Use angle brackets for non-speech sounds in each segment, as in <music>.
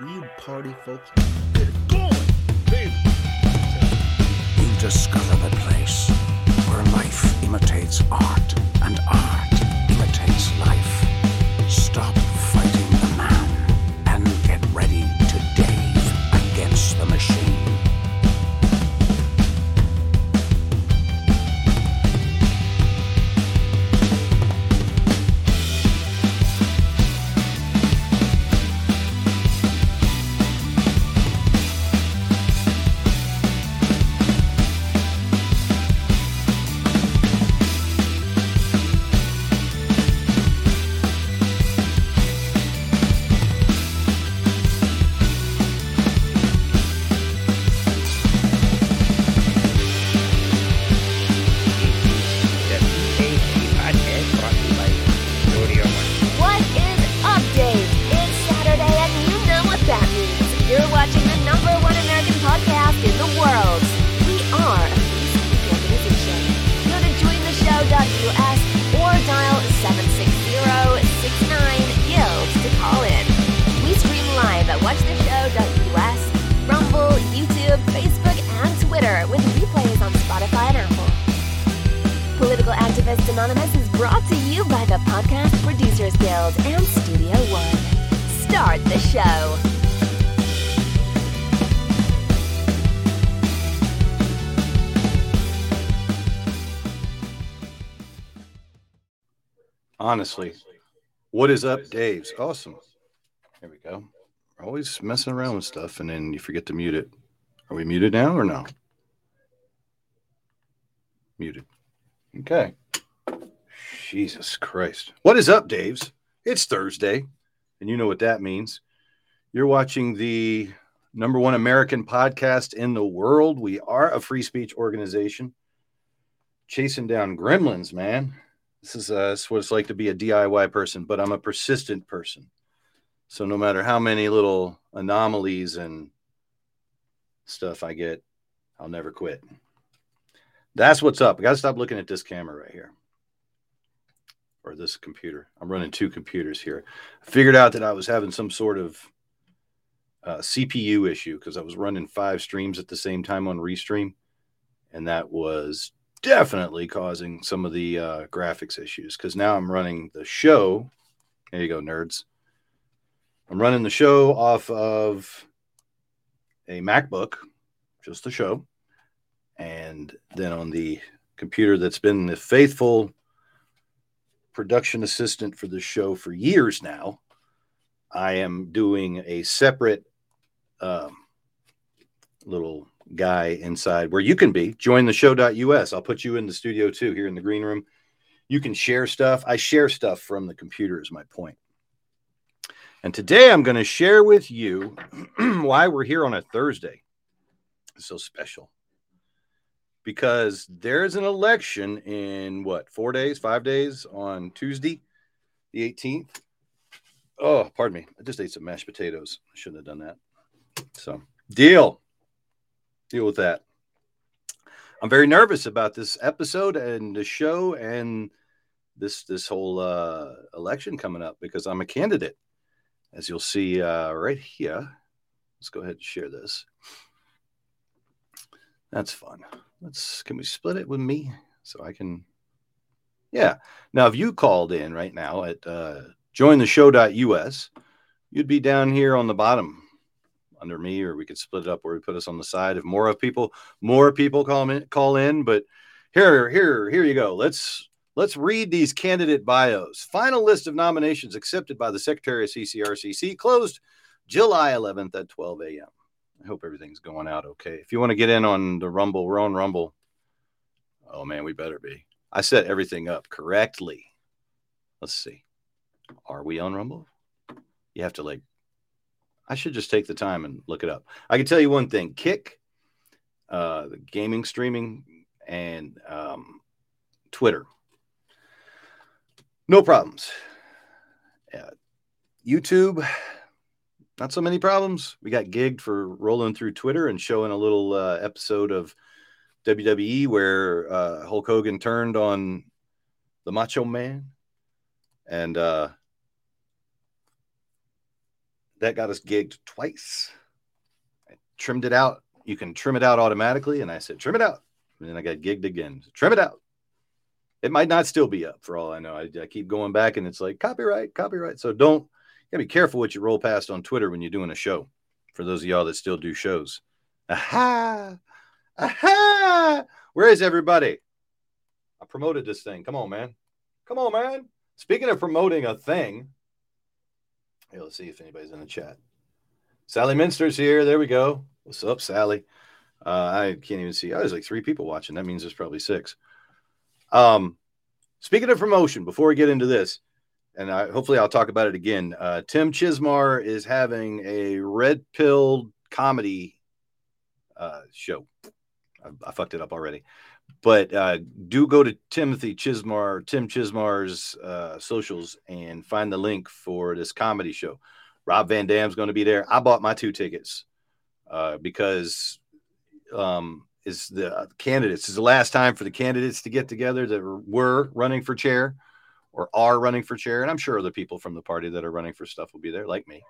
Real party folks. Get it going, baby. You discover the place where life imitates art and art imitates life. Stop Honestly, what is up, Dave's? Awesome. There we go. Always messing around with stuff and then you forget to mute it. Are we muted now or no? Muted. Okay. Jesus Christ. What is up, Dave's? It's Thursday, and you know what that means. You're watching the number one American podcast in the world. We are a free speech organization chasing down gremlins, man. This is, uh, this is what it's like to be a DIY person, but I'm a persistent person. So no matter how many little anomalies and stuff I get, I'll never quit. That's what's up. I got to stop looking at this camera right here or this computer. I'm running two computers here. I figured out that I was having some sort of uh, CPU issue because I was running five streams at the same time on Restream, and that was definitely causing some of the uh, graphics issues. Because now I'm running the show. There you go, nerds. I'm running the show off of a MacBook, just the show, and then on the computer that's been the faithful production assistant for the show for years now. I am doing a separate um, little guy inside where you can be. Join the show.us. I'll put you in the studio too, here in the green room. You can share stuff. I share stuff from the computer, is my point. And today I'm going to share with you <clears throat> why we're here on a Thursday. It's so special because there's an election in what four days, five days on Tuesday, the 18th. Oh, pardon me. I just ate some mashed potatoes. I shouldn't have done that. So, deal. Deal with that. I'm very nervous about this episode and the show and this this whole uh, election coming up because I'm a candidate, as you'll see uh, right here. Let's go ahead and share this. That's fun. Let's can we split it with me so I can Yeah. Now if you called in right now at uh jointheshow.us, you'd be down here on the bottom under me, or we could split it up where we put us on the side. If more of people more people call in call in, but here, here, here you go. Let's let's read these candidate bios. Final list of nominations accepted by the Secretary of CCRCC closed July 11th at 12 a.m. I hope everything's going out okay. If you want to get in on the Rumble, we're on Rumble. Oh man, we better be. I set everything up correctly. Let's see. Are we on Rumble? You have to like I should just take the time and look it up. I can tell you one thing: Kick, uh, the gaming streaming, and um, Twitter. No problems. YouTube, not so many problems. We got gigged for rolling through Twitter and showing a little uh, episode of WWE where uh, Hulk Hogan turned on the Macho Man, and uh, that got us gigged twice. I trimmed it out. You can trim it out automatically. And I said, trim it out. And then I got gigged again. Trim it out. It might not still be up for all I know. I, I keep going back and it's like copyright, copyright. So don't, you gotta be careful what you roll past on Twitter when you're doing a show. For those of y'all that still do shows. Aha! Aha! Where is everybody? I promoted this thing. Come on, man. Come on, man. Speaking of promoting a thing, hey, let's see if anybody's in the chat. Sally Minster's here. There we go. What's up, Sally? Uh, I can't even see. Oh, there's like three people watching. That means there's probably six. Um, speaking of promotion, before we get into this, and I, hopefully I'll talk about it again. Uh, Tim Chismar is having a red pill comedy uh, show. I, I fucked it up already, but uh, do go to Timothy Chismar, Tim Chismar's uh, socials, and find the link for this comedy show. Rob Van Dam's going to be there. I bought my two tickets uh, because um, is the candidates is the last time for the candidates to get together that were running for chair or are running for chair, and I'm sure other people from the party that are running for stuff will be there, like me.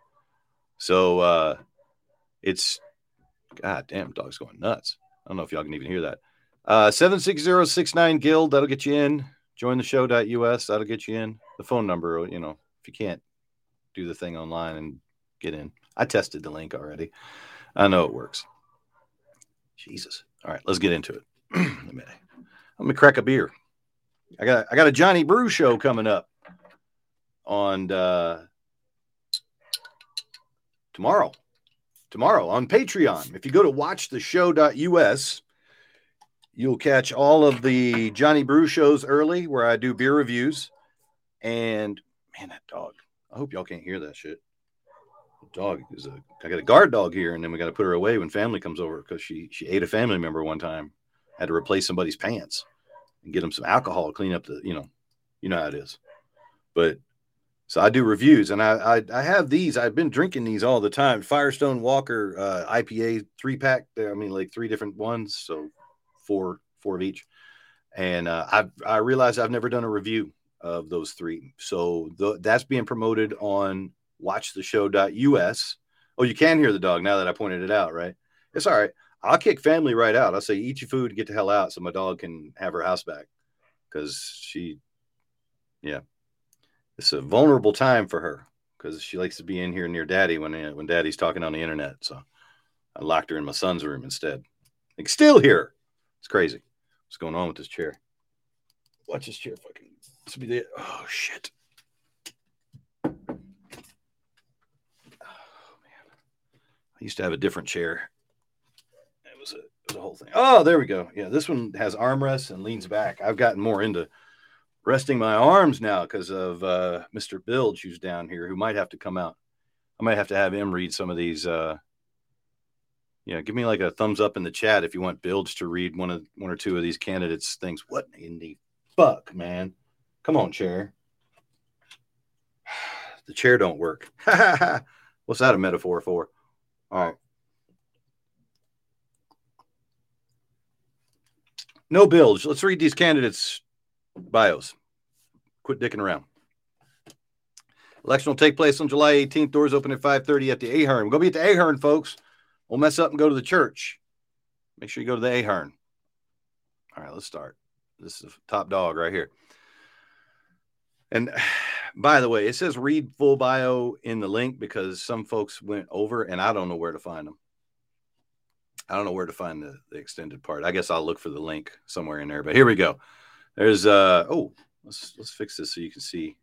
So uh, it's God damn, dog's going nuts. I don't know if y'all can even hear that. Uh, 76069 Guild, that'll get you in. Join the show.us, that'll get you in. The phone number, you know, if you can't do the thing online and get in. I tested the link already. I know it works. Jesus. All right, let's get into it. <clears throat> let, me, let me crack a beer. I got I got a Johnny Brew show coming up on uh, tomorrow. Tomorrow on Patreon. If you go to watchtheshow.us, you'll catch all of the Johnny Brew shows early where I do beer reviews. And man, that dog. I hope y'all can't hear that shit dog is a I got a guard dog here, and then we got to put her away when family comes over because she she ate a family member one time. Had to replace somebody's pants and get them some alcohol, clean up the you know, you know how it is. But so I do reviews, and I I, I have these. I've been drinking these all the time. Firestone Walker uh, IPA three pack. There, I mean, like three different ones, so four four of each. And uh, I I realized I've never done a review of those three, so the, that's being promoted on watchtheshow.us. Oh, you can hear the dog now that I pointed it out, right? It's all right. I'll kick family right out. I'll say, eat your food, get the hell out so my dog can have her house back. Because she, yeah, it's a vulnerable time for her because she likes to be in here near daddy when, when daddy's talking on the internet. So I locked her in my son's room instead. Like, still here. It's crazy. What's going on with this chair? Watch this chair fucking. This be the. Oh, shit. Oh, man. I used to have a different chair. It was a, it was a whole thing. Oh, there we go. Yeah, this one has armrests and leans back. I've gotten more into resting my arms now because of uh, Mr. Bilge, who's down here, who might have to come out. I might have to have him read some of these. Uh, yeah, give me like a thumbs up in the chat if you want Bilge to read one of one or two of these candidates' things. What in the fuck, man? Come on, chair. <sighs> The chair don't work. <laughs> What's that a metaphor for? All right. No bills. Let's read these candidates' bios. Quit dicking around. Election will take place on July 18th. Doors open at 5:30 at the Ahern. We're gonna be at the Ahern, folks. We'll mess up and go to the church. Make sure you go to the Ahern. All right, let's start. This is top dog right here. And <sighs> by the way, it says read full bio in the link because some folks went over and I don't know where to find them. I don't know where to find the, the extended part. I guess I'll look for the link somewhere in there. But here we go. There's uh oh, let's let's fix this so you can see.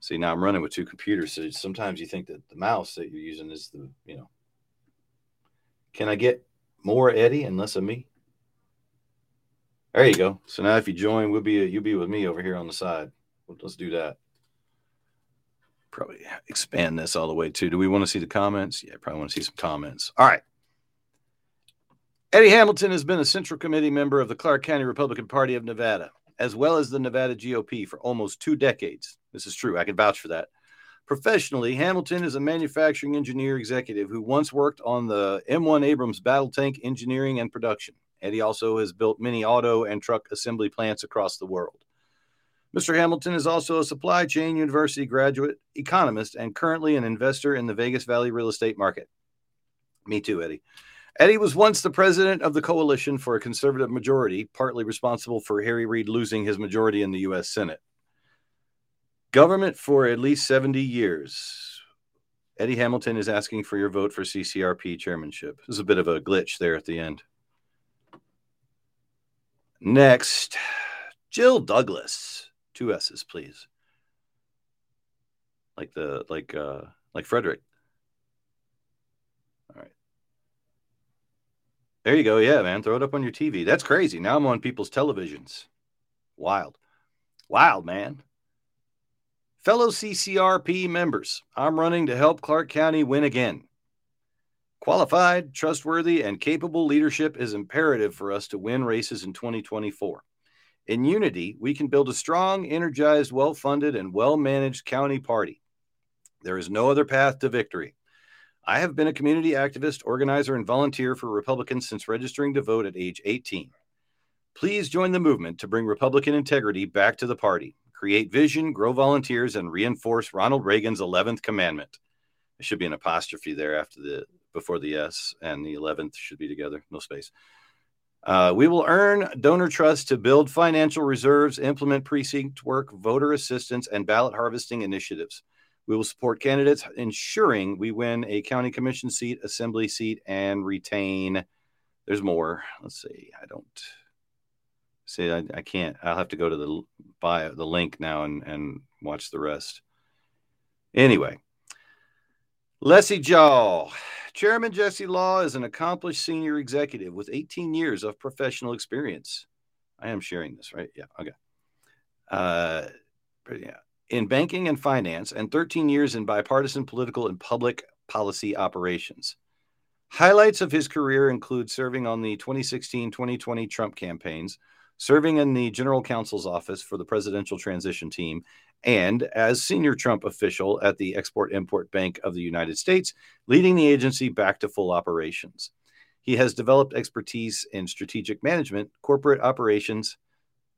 See now I'm running with two computers, so sometimes you think that the mouse that you're using is the you know. Can I get more Eddie and less of me? There you go. So now if you join, we'll be you'll be with me over here on the side. Let's do that probably expand this all the way too. Do we want to see the comments? Yeah, probably want to see some comments. All right. Eddie Hamilton has been a Central Committee member of the Clark County Republican Party of Nevada, as well as the Nevada GOP for almost two decades. This is true. I can vouch for that. Professionally, Hamilton is a manufacturing engineer executive who once worked on the M1 Abrams battle tank engineering and production. Eddie also has built many auto and truck assembly plants across the world. Mr. Hamilton is also a supply chain university graduate, economist, and currently an investor in the Vegas Valley real estate market. Me too, Eddie. Eddie was once the president of the Coalition for a Conservative Majority, partly responsible for Harry Reid losing his majority in the U.S. Senate. Government for at least 70 years. Eddie Hamilton is asking for your vote for CCRP chairmanship. There's a bit of a glitch there at the end. Next, Jill Douglas. Two S's, please. Like the like uh like Frederick. All right. There you go. Yeah, man. Throw it up on your TV. That's crazy. Now I'm on people's televisions. Wild. Wild, man. Fellow CCRP members, I'm running to help Clark County win again. Qualified, trustworthy, and capable leadership is imperative for us to win races in 2024. In unity, we can build a strong, energized, well funded, and well managed county party. There is no other path to victory. I have been a community activist, organizer, and volunteer for Republicans since registering to vote at age 18. Please join the movement to bring Republican integrity back to the party, create vision, grow volunteers, and reinforce Ronald Reagan's 11th commandment. There should be an apostrophe there after the before the S, and the 11th should be together, no space. Uh, we will earn donor trust to build financial reserves, implement precinct work, voter assistance, and ballot harvesting initiatives. We will support candidates, ensuring we win a county commission seat, assembly seat, and retain. There's more. Let's see. I don't see. I, I can't. I'll have to go to the bio, the link now, and and watch the rest. Anyway, Leslie Jaw. Chairman Jesse Law is an accomplished senior executive with 18 years of professional experience. I am sharing this, right? Yeah. Okay. Uh, yeah. In banking and finance, and 13 years in bipartisan political and public policy operations. Highlights of his career include serving on the 2016 2020 Trump campaigns, serving in the general counsel's office for the presidential transition team, and as senior Trump official at the Export Import Bank of the United States, leading the agency back to full operations. He has developed expertise in strategic management, corporate operations,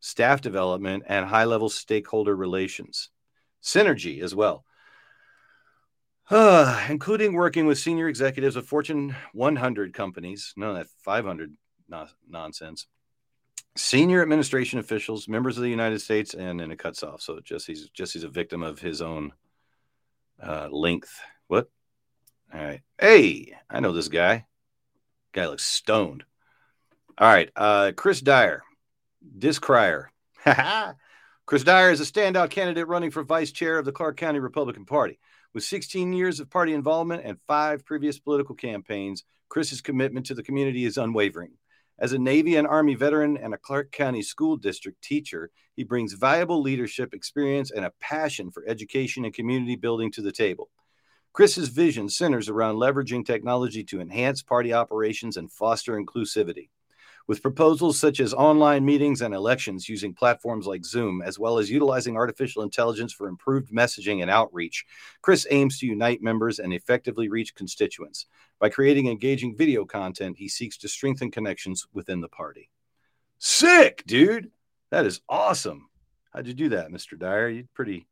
staff development, and high level stakeholder relations. Synergy as well, uh, including working with senior executives of Fortune 100 companies, no, that 500 no- nonsense, senior administration officials, members of the United States, and then it cuts off. So Jesse's Jesse's a victim of his own uh, length. What? All right. Hey, I know this guy. Guy looks stoned. All right. Uh, Chris Dyer, disc crier. <laughs> Chris Dyer is a standout candidate running for vice chair of the Clark County Republican Party. With 16 years of party involvement and five previous political campaigns, Chris's commitment to the community is unwavering. As a Navy and Army veteran and a Clark County School District teacher, he brings valuable leadership experience and a passion for education and community building to the table. Chris's vision centers around leveraging technology to enhance party operations and foster inclusivity. With proposals such as online meetings and elections using platforms like Zoom, as well as utilizing artificial intelligence for improved messaging and outreach, Chris aims to unite members and effectively reach constituents. By creating engaging video content, he seeks to strengthen connections within the party. Sick, dude. That is awesome. How'd you do that, Mr. Dyer? You pretty,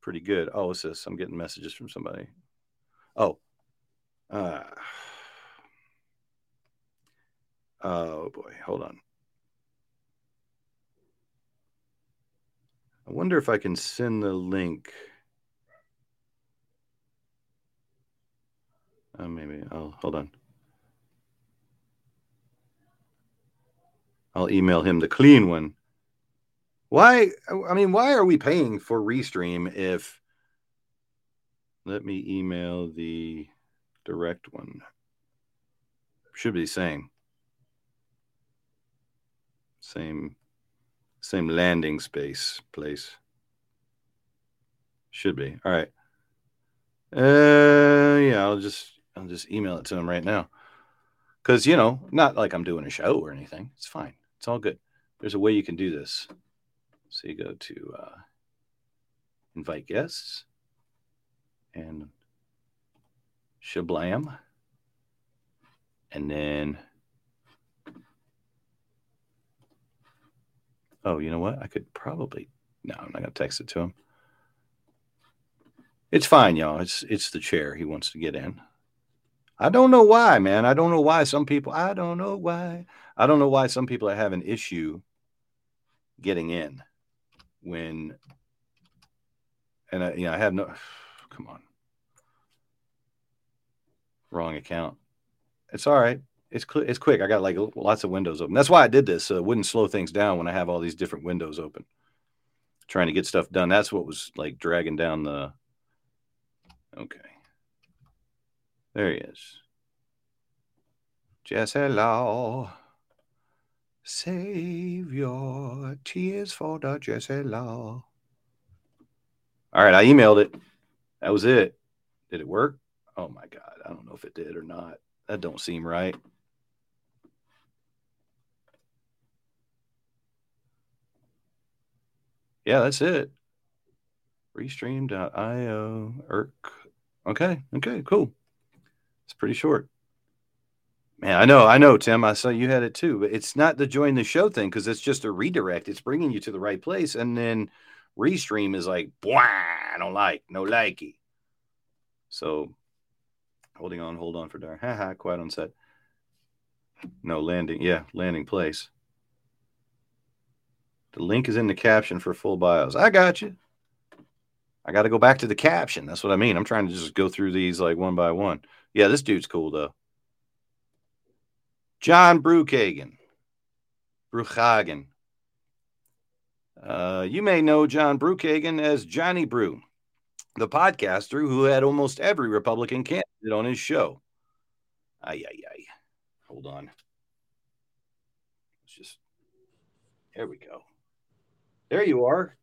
pretty good. Oh, what's this? I'm getting messages from somebody. Oh, uh, oh boy, hold on. I wonder if I can send the link. Uh, maybe I'll hold on. I'll email him the clean one. Why? I mean, why are we paying for Restream if? Let me email the direct one. Should be the same. Same, same landing space place. Should be all right. Uh, yeah, I'll just I'll just email it to him right now. Because you know, not like I'm doing a show or anything. It's fine. It's all good. There's a way you can do this. So you go to uh, invite guests and shablam. And then, oh, you know what? I could probably No, I'm not gonna text it to him. It's fine, y'all. It's it's the chair he wants to get in. I don't know why, man. I don't know why some people. I don't know why. I don't know why some people have an issue getting in when. And I, you know, I have no. <sighs> Come on. Wrong account. It's all right. It's cl- it's quick. I got like lots of windows open. That's why I did this. So it wouldn't slow things down when I have all these different windows open. Trying to get stuff done. That's what was like dragging down the. Okay. There he is. Just hello. Save your tears for the Jesse Law. All right, I emailed it. That was it. Did it work? Oh my god, I don't know if it did or not. That don't seem right. Yeah, that's it. Restream.io. Irk. Okay, okay, cool. It's pretty short. Man, I know, I know, Tim. I saw you had it too, but it's not the join the show thing because it's just a redirect. It's bringing you to the right place, and then restream is like, I don't like, no likey. So, holding on, hold on for darn. Ha ha. quiet on set. No landing, yeah, landing place. The link is in the caption for full bios. I got you. I got to go back to the caption. That's what I mean. I'm trying to just go through these like one by one. Yeah, this dude's cool though. John Bruchhagen. Bruchhagen. Uh, you may know John Bruchhagen as Johnny Brew, the podcaster who had almost every Republican candidate on his show. Ay, ay, ay. Hold on. Let's just, there we go. There you are.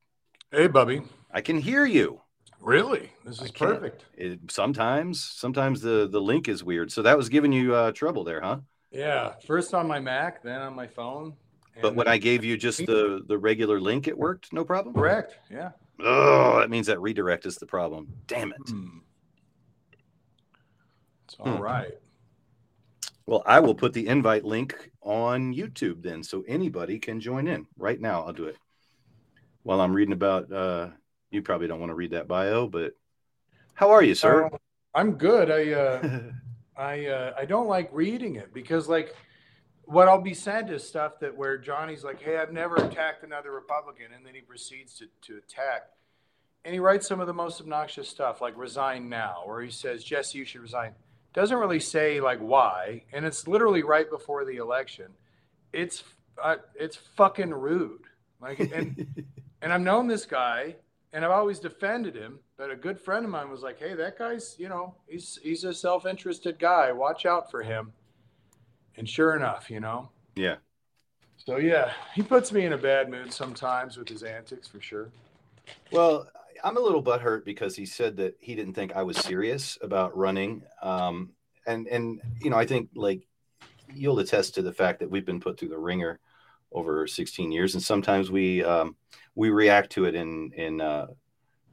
Hey, Bubby. I can hear you. Really? This is perfect. It, sometimes, sometimes the the link is weird. So that was giving you uh, trouble there, huh? Yeah. First on my Mac, then on my phone. But when I gave you just the the regular link, it worked, no problem. correct. Yeah. Oh, that means that redirect is the problem. Damn it. Hmm. It's all Hmm. right. Well, I will put the invite link on YouTube then, so anybody can join in right now. I'll do it while I'm reading about. uh You probably don't want to read that bio, but how are you, sir? Uh, I'm good. I uh, <laughs> I uh, I don't like reading it because like what I'll be sent is stuff that where Johnny's like, "Hey, I've never attacked another Republican," and then he proceeds to to attack, and he writes some of the most obnoxious stuff like "resign now," or he says, "Jesse, you should resign." Doesn't really say like why, and it's literally right before the election. It's uh, it's fucking rude. Like, and <laughs> and I've known this guy and I've always defended him. But a good friend of mine was like, "Hey, that guy's, you know, he's he's a self-interested guy. Watch out for him." And sure enough, you know. yeah. So yeah, he puts me in a bad mood sometimes with his antics for sure. Well, I'm a little butthurt because he said that he didn't think I was serious about running. Um, and and you know, I think like you'll attest to the fact that we've been put through the ringer over 16 years, and sometimes we um, we react to it in in uh,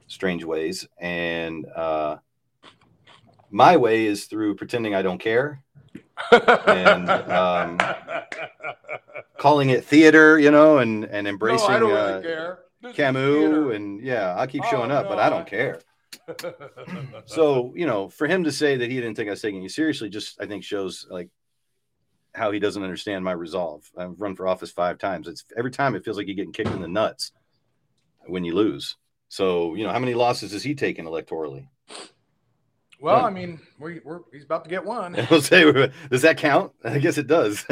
strange ways. And uh, my way is through pretending I don't care, And, um, <laughs> calling it theater, you know, and and embracing no, I uh, really care. Camus, and yeah, I'll keep showing Oh, up, but no, I I- don't care. So, <laughs> you know, for him to say that he didn't think I was taking you seriously, just I think shows like how he doesn't understand my resolve. I've run for office five times. It's every time it feels like you're getting kicked in the nuts when you lose. So, you know, how many losses has he taken electorally? well. I mean, we, we're he's about to get one. <laughs> Say, does that count? I guess it does.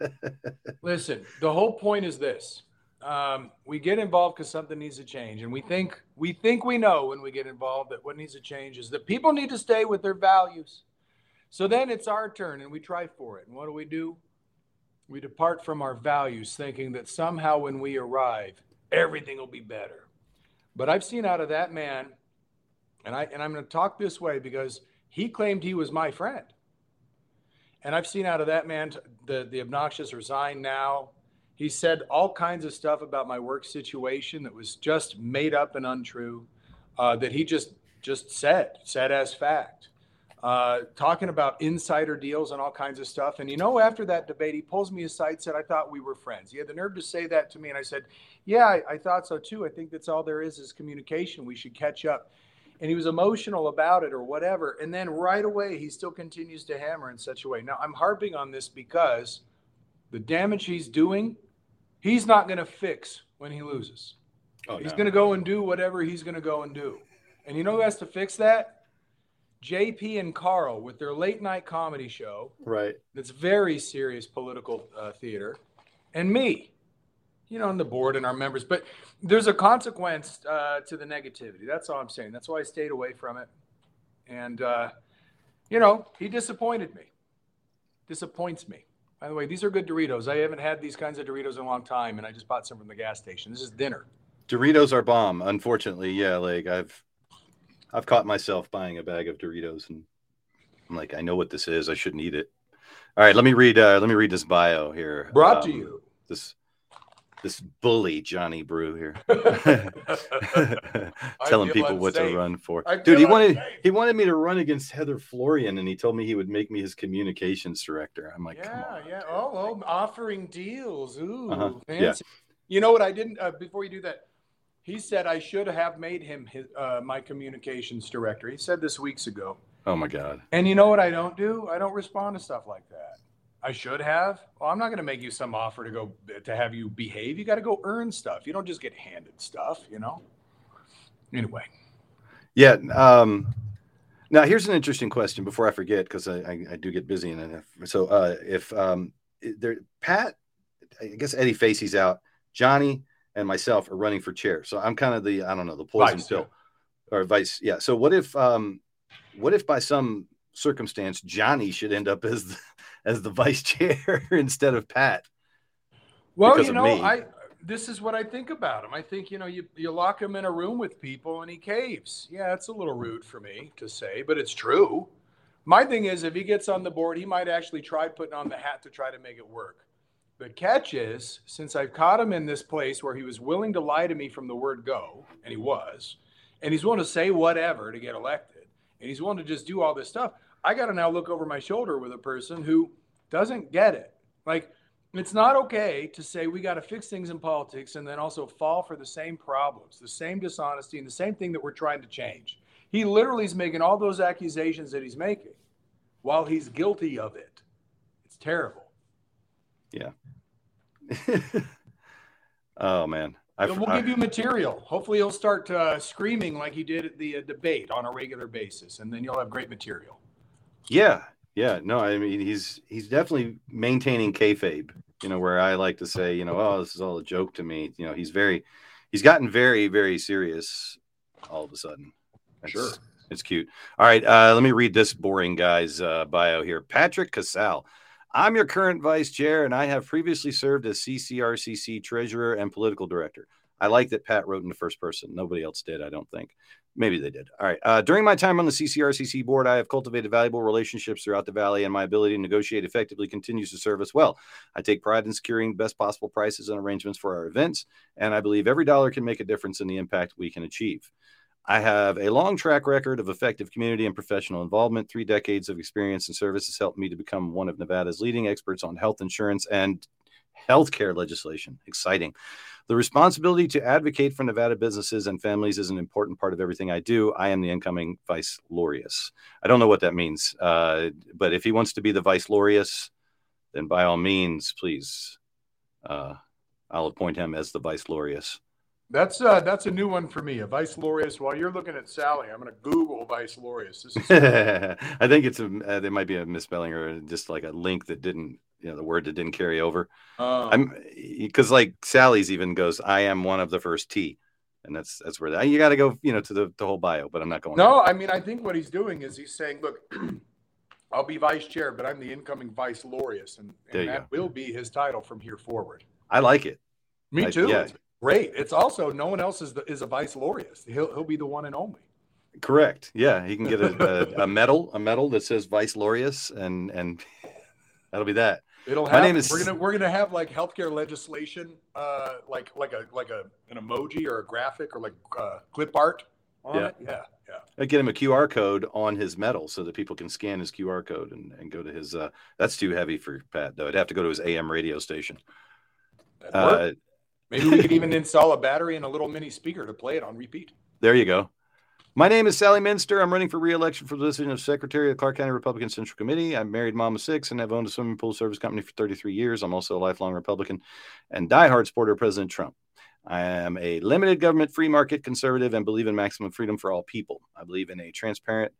<laughs> Listen, the whole point is this: um, we get involved because something needs to change, and we think we think we know when we get involved that what needs to change is that people need to stay with their values. So then it's our turn, and we try for it. And what do we do? We depart from our values, thinking that somehow when we arrive, everything will be better. But I've seen out of that man, and I and I'm going to talk this way because he claimed he was my friend. And I've seen out of that man the the obnoxious resign now. He said all kinds of stuff about my work situation that was just made up and untrue. Uh, that he just just said said as fact. Uh, talking about insider deals and all kinds of stuff. And you know, after that debate, he pulls me aside, said, "I thought we were friends." He had the nerve to say that to me, and I said, "Yeah, I, I thought so too. I think that's all there is is communication. We should catch up." And he was emotional about it or whatever. And then right away, he still continues to hammer in such a way. Now, I'm harping on this because the damage he's doing, he's not going to fix when he loses. Oh, He's no. going to go and do whatever he's going to go and do. And you know who has to fix that? JP and Carl with their late night comedy show right. that's very serious political uh, theater, and me, you know, and the board and our members. But there's a consequence uh, to the negativity. That's all I'm saying. That's why I stayed away from it. And, uh, you know, he disappointed me, disappoints me. By the way, these are good Doritos. I haven't had these kinds of Doritos in a long time, and I just bought some from the gas station. This is dinner. Doritos are bomb. Unfortunately, yeah. Like I've, I've caught myself buying a bag of Doritos, and I'm like, I know what this is. I shouldn't eat it. All right, let me read. Uh, let me read this bio here. Brought to Um, you. This, this bully Johnny Brew here, <laughs> <laughs> telling people what to run for. Dude, he wanted he wanted me to run against Heather Florian, and he told me he would make me his communications director. I'm like, come Yeah, on. yeah. Oh, well, offering deals. Ooh, Uh-huh. fancy. Yeah. You know what? I didn't. Uh, before you do that, he said I should have made him his, uh, my communications director. He said this weeks ago. Oh my god. And you know what I don't do? I don't respond to stuff like that. I should have. Well, I'm not going to make you some offer to go to have you behave. You got to go earn stuff. You don't just get handed stuff. You know. Anyway, Yeah. Um, now here's an interesting question before I forget because I, I, I do get busy and so uh, if um, there Pat, I guess Eddie Facey's out, Johnny and myself are running for chair. So I'm kind of the I don't know the poison Vice, pill or vice. Yeah. So what if um, what if by some circumstance Johnny should end up as the, <laughs> as the vice chair <laughs> instead of Pat? Well, you know. I this is what I think about him. I think you know, you you lock him in a room with people and he caves. Yeah, it's a little rude for me to say, but it's true. My thing is, if he gets on the board, he might actually try putting on the hat to try to make it work. The catch is, since I've caught him in this place where he was willing to lie to me from the word go, and he was, and he's willing to say whatever to get elected, and he's willing to just do all this stuff, I got to now look over my shoulder with a person who doesn't get it. Like, it's not okay to say we got to fix things in politics and then also fall for the same problems, the same dishonesty, and the same thing that we're trying to change. He literally is making all those accusations that he's making while he's guilty of it. It's terrible. <laughs> oh man. I, we'll I- give you material. Hopefully, he'll start uh, screaming like he did at the uh, debate on a regular basis, and then you'll have great material. Yeah, yeah. No, I mean he's he's definitely maintaining kayfabe. You know, where I like to say, you know, oh, this is all a joke to me. You know, he's very, he's gotten very, very serious all of a sudden. It's, Sure. it's cute. All right, uh, let me read this boring guy's uh, bio here. Patrick Casal. I'm your current vice chair, and I have previously served as CCRCC treasurer and political director. I like that Pat wrote in the first person. Nobody else did, I don't think. Maybe they did. All right. Uh, during my time on the CCRCC board, I have cultivated valuable relationships throughout the valley, and my ability to negotiate effectively continues to serve us well. I take pride in securing best possible prices and arrangements for our events, and I believe every dollar can make a difference in the impact we can achieve. I have a long track record of effective community and professional involvement. Three decades of experience and service has helped me to become one of Nevada's leading experts on health insurance and healthcare legislation. Exciting. The responsibility to advocate for Nevada businesses and families is an important part of everything I do. I am the incoming vice laureus. I don't know what that means, uh, but if he wants to be the vice laureus, then by all means, please, uh, I'll appoint him as the vice laureus. That's uh, that's a new one for me. A vice laureus. While you're looking at Sally, I'm going to Google vice laureus. This is <laughs> I think it's a uh, there might be a misspelling or just like a link that didn't you know the word that didn't carry over. um, I'm because like Sally's even goes, I am one of the first T, and that's that's where that you got to go you know to the, the whole bio, but I'm not going. No, I mean, I think what he's doing is he's saying, look, <clears throat> I'll be vice chair, but I'm the incoming vice laureus, and, and that will be his title from here forward. I like it. Me I- too. yeah. Great. It's also no one else is the, is a vice laureus. He'll he'll be the one and only. Correct. Yeah, he can get a, a, a medal, a medal that says vice laureus, and and that'll be that. It'll My have. name is- We're gonna we're gonna have like healthcare legislation, uh, like like a like a an emoji or a graphic or like uh, clip art on Yeah. it. Yeah, Yeah. I get him a QR code on his medal so that people can scan his QR code and, and go to his. Uh, that's too heavy for Pat though. I'd have to go to his AM radio station. Uh. Maybe we could even install a battery and a little mini speaker to play it on repeat. There you go. My name is Sally Minster. I'm running for re-election for the position of Secretary of Clark County Republican Central Committee. I'm married, mom of six, and have owned a swimming pool service company for 33 years. I'm also a lifelong Republican and diehard supporter of President Trump. I am a limited government free market conservative and believe in maximum freedom for all people. I believe in a transparent,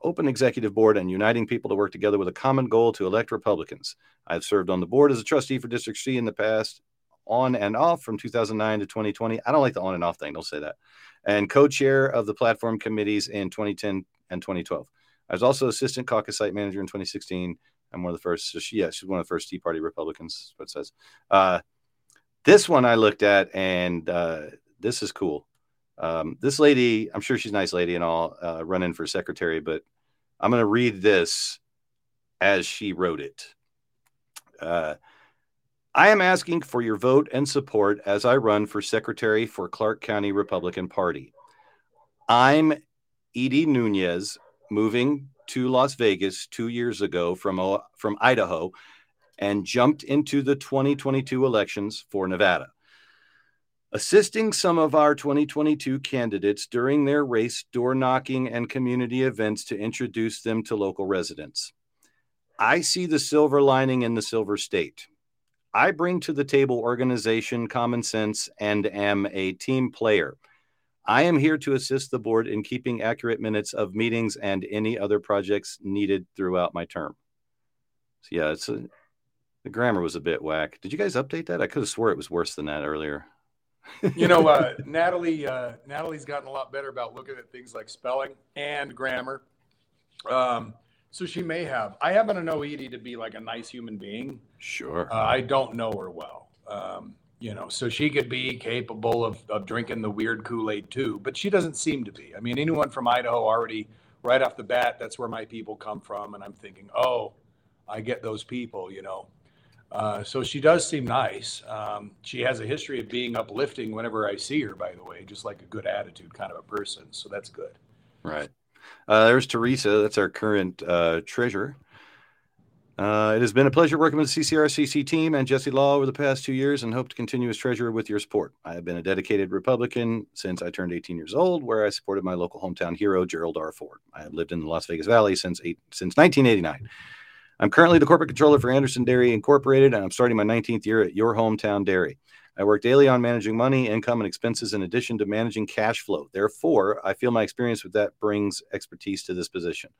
open executive board and uniting people to work together with a common goal to elect Republicans. I've served on the board as a trustee for District C in the past, on and off from 2009 to 2020. I don't like the on and off thing. Don't say that. And co-chair of the platform committees in 2010 and 2012. I was also assistant caucus site manager in 2016. I'm one of the first. So she, yeah, she's one of the first Tea Party Republicans. What it says. Uh, this one I looked at, and uh, this is cool. Um, this lady, I'm sure she's a nice lady and all, uh, running for secretary, but I'm going to read this as she wrote it. I am asking for your vote and support as I run for secretary for Clark County Republican Party. I'm Edie Nunez, moving to Las Vegas two years ago from, from Idaho and jumped into the 2022 elections for Nevada. Assisting some of our 2022 candidates during their race, door knocking, and community events to introduce them to local residents. I see the silver lining in the silver state. I bring to the table organization, common sense, and am a team player. I am here to assist the board in keeping accurate minutes of meetings and any other projects needed throughout my term. So yeah, it's a, the grammar was a bit whack. Did you guys update that? I could have swore it was worse than that earlier. You know, uh, <laughs> Natalie, uh, Natalie's gotten a lot better about looking at things like spelling and grammar. Um, so she may have. I happen to know Edie to be like a nice human being. Sure. Uh, I don't know her well. Um, you know, so she could be capable of, of drinking the weird Kool Aid too, but she doesn't seem to be. I mean, anyone from Idaho already, right off the bat, that's where my people come from. And I'm thinking, oh, I get those people, you know. Uh, so she does seem nice. Um, she has a history of being uplifting whenever I see her, by the way, just like a good attitude kind of a person. So that's good. Right. Uh, there's Teresa. That's our current uh, treasurer. Uh, it has been a pleasure working with the CCRCC team and Jesse Law over the past two years and hope to continue as treasurer with your support. I have been a dedicated Republican since I turned 18 years old, where I supported my local hometown hero, Gerald R. Ford. I have lived in the Las Vegas Valley since, eight, since 1989. I'm currently the corporate controller for Anderson Dairy Incorporated, and I'm starting my 19th year at your hometown dairy. I work daily on managing money, income, and expenses in addition to managing cash flow. Therefore, I feel my experience with that brings expertise to this position.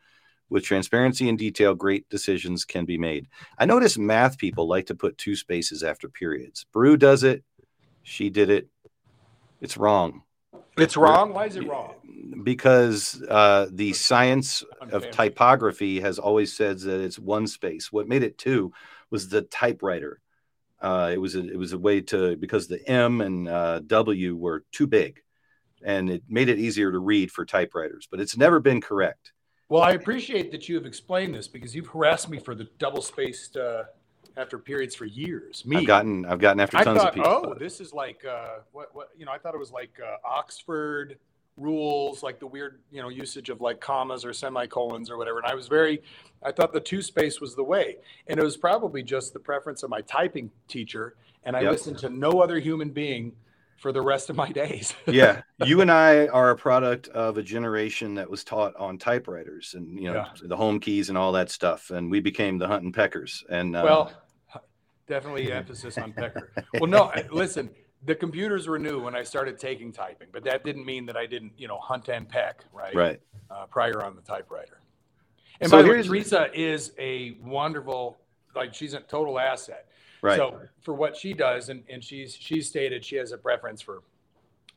With transparency and detail, great decisions can be made. I notice math people like to put two spaces after periods. Brew does it. She did it. It's wrong It's wrong. Why is it wrong? because uh, the science of typography has always said that it's one space. What made it two was the typewriter. Uh, it was a, it was a way to because the M and uh, W were too big, and it made it easier to read for typewriters. But it's never been correct. Well, I appreciate that you have explained this because you've harassed me for the double spaced uh, after periods for years. Me, I've gotten I've gotten after I tons thought, of people. oh, this is like uh, what what you know. I thought it was like uh, Oxford rules, like the weird you know usage of like commas or semicolons or whatever. And I was very, I thought the two space was the way, and it was probably just the preference of my typing teacher. And I Yep. listened to no other human being for the rest of my <laughs> days. yeah, you and I <laughs> are a product of a generation that was taught on typewriters and you know Yeah. the home keys and all that stuff, and we became the hunt and peckers. And uh, Well, definitely emphasis on Pecker. <laughs> Well, no, listen, the computers were new when I started taking typing, but that didn't mean that I didn't, you know, hunt and peck, right? right. Uh, prior on the typewriter. And So by the way, Teresa is a wonderful, like, she's a total asset. Right. So for what she does, and, and she's she's stated she has a preference for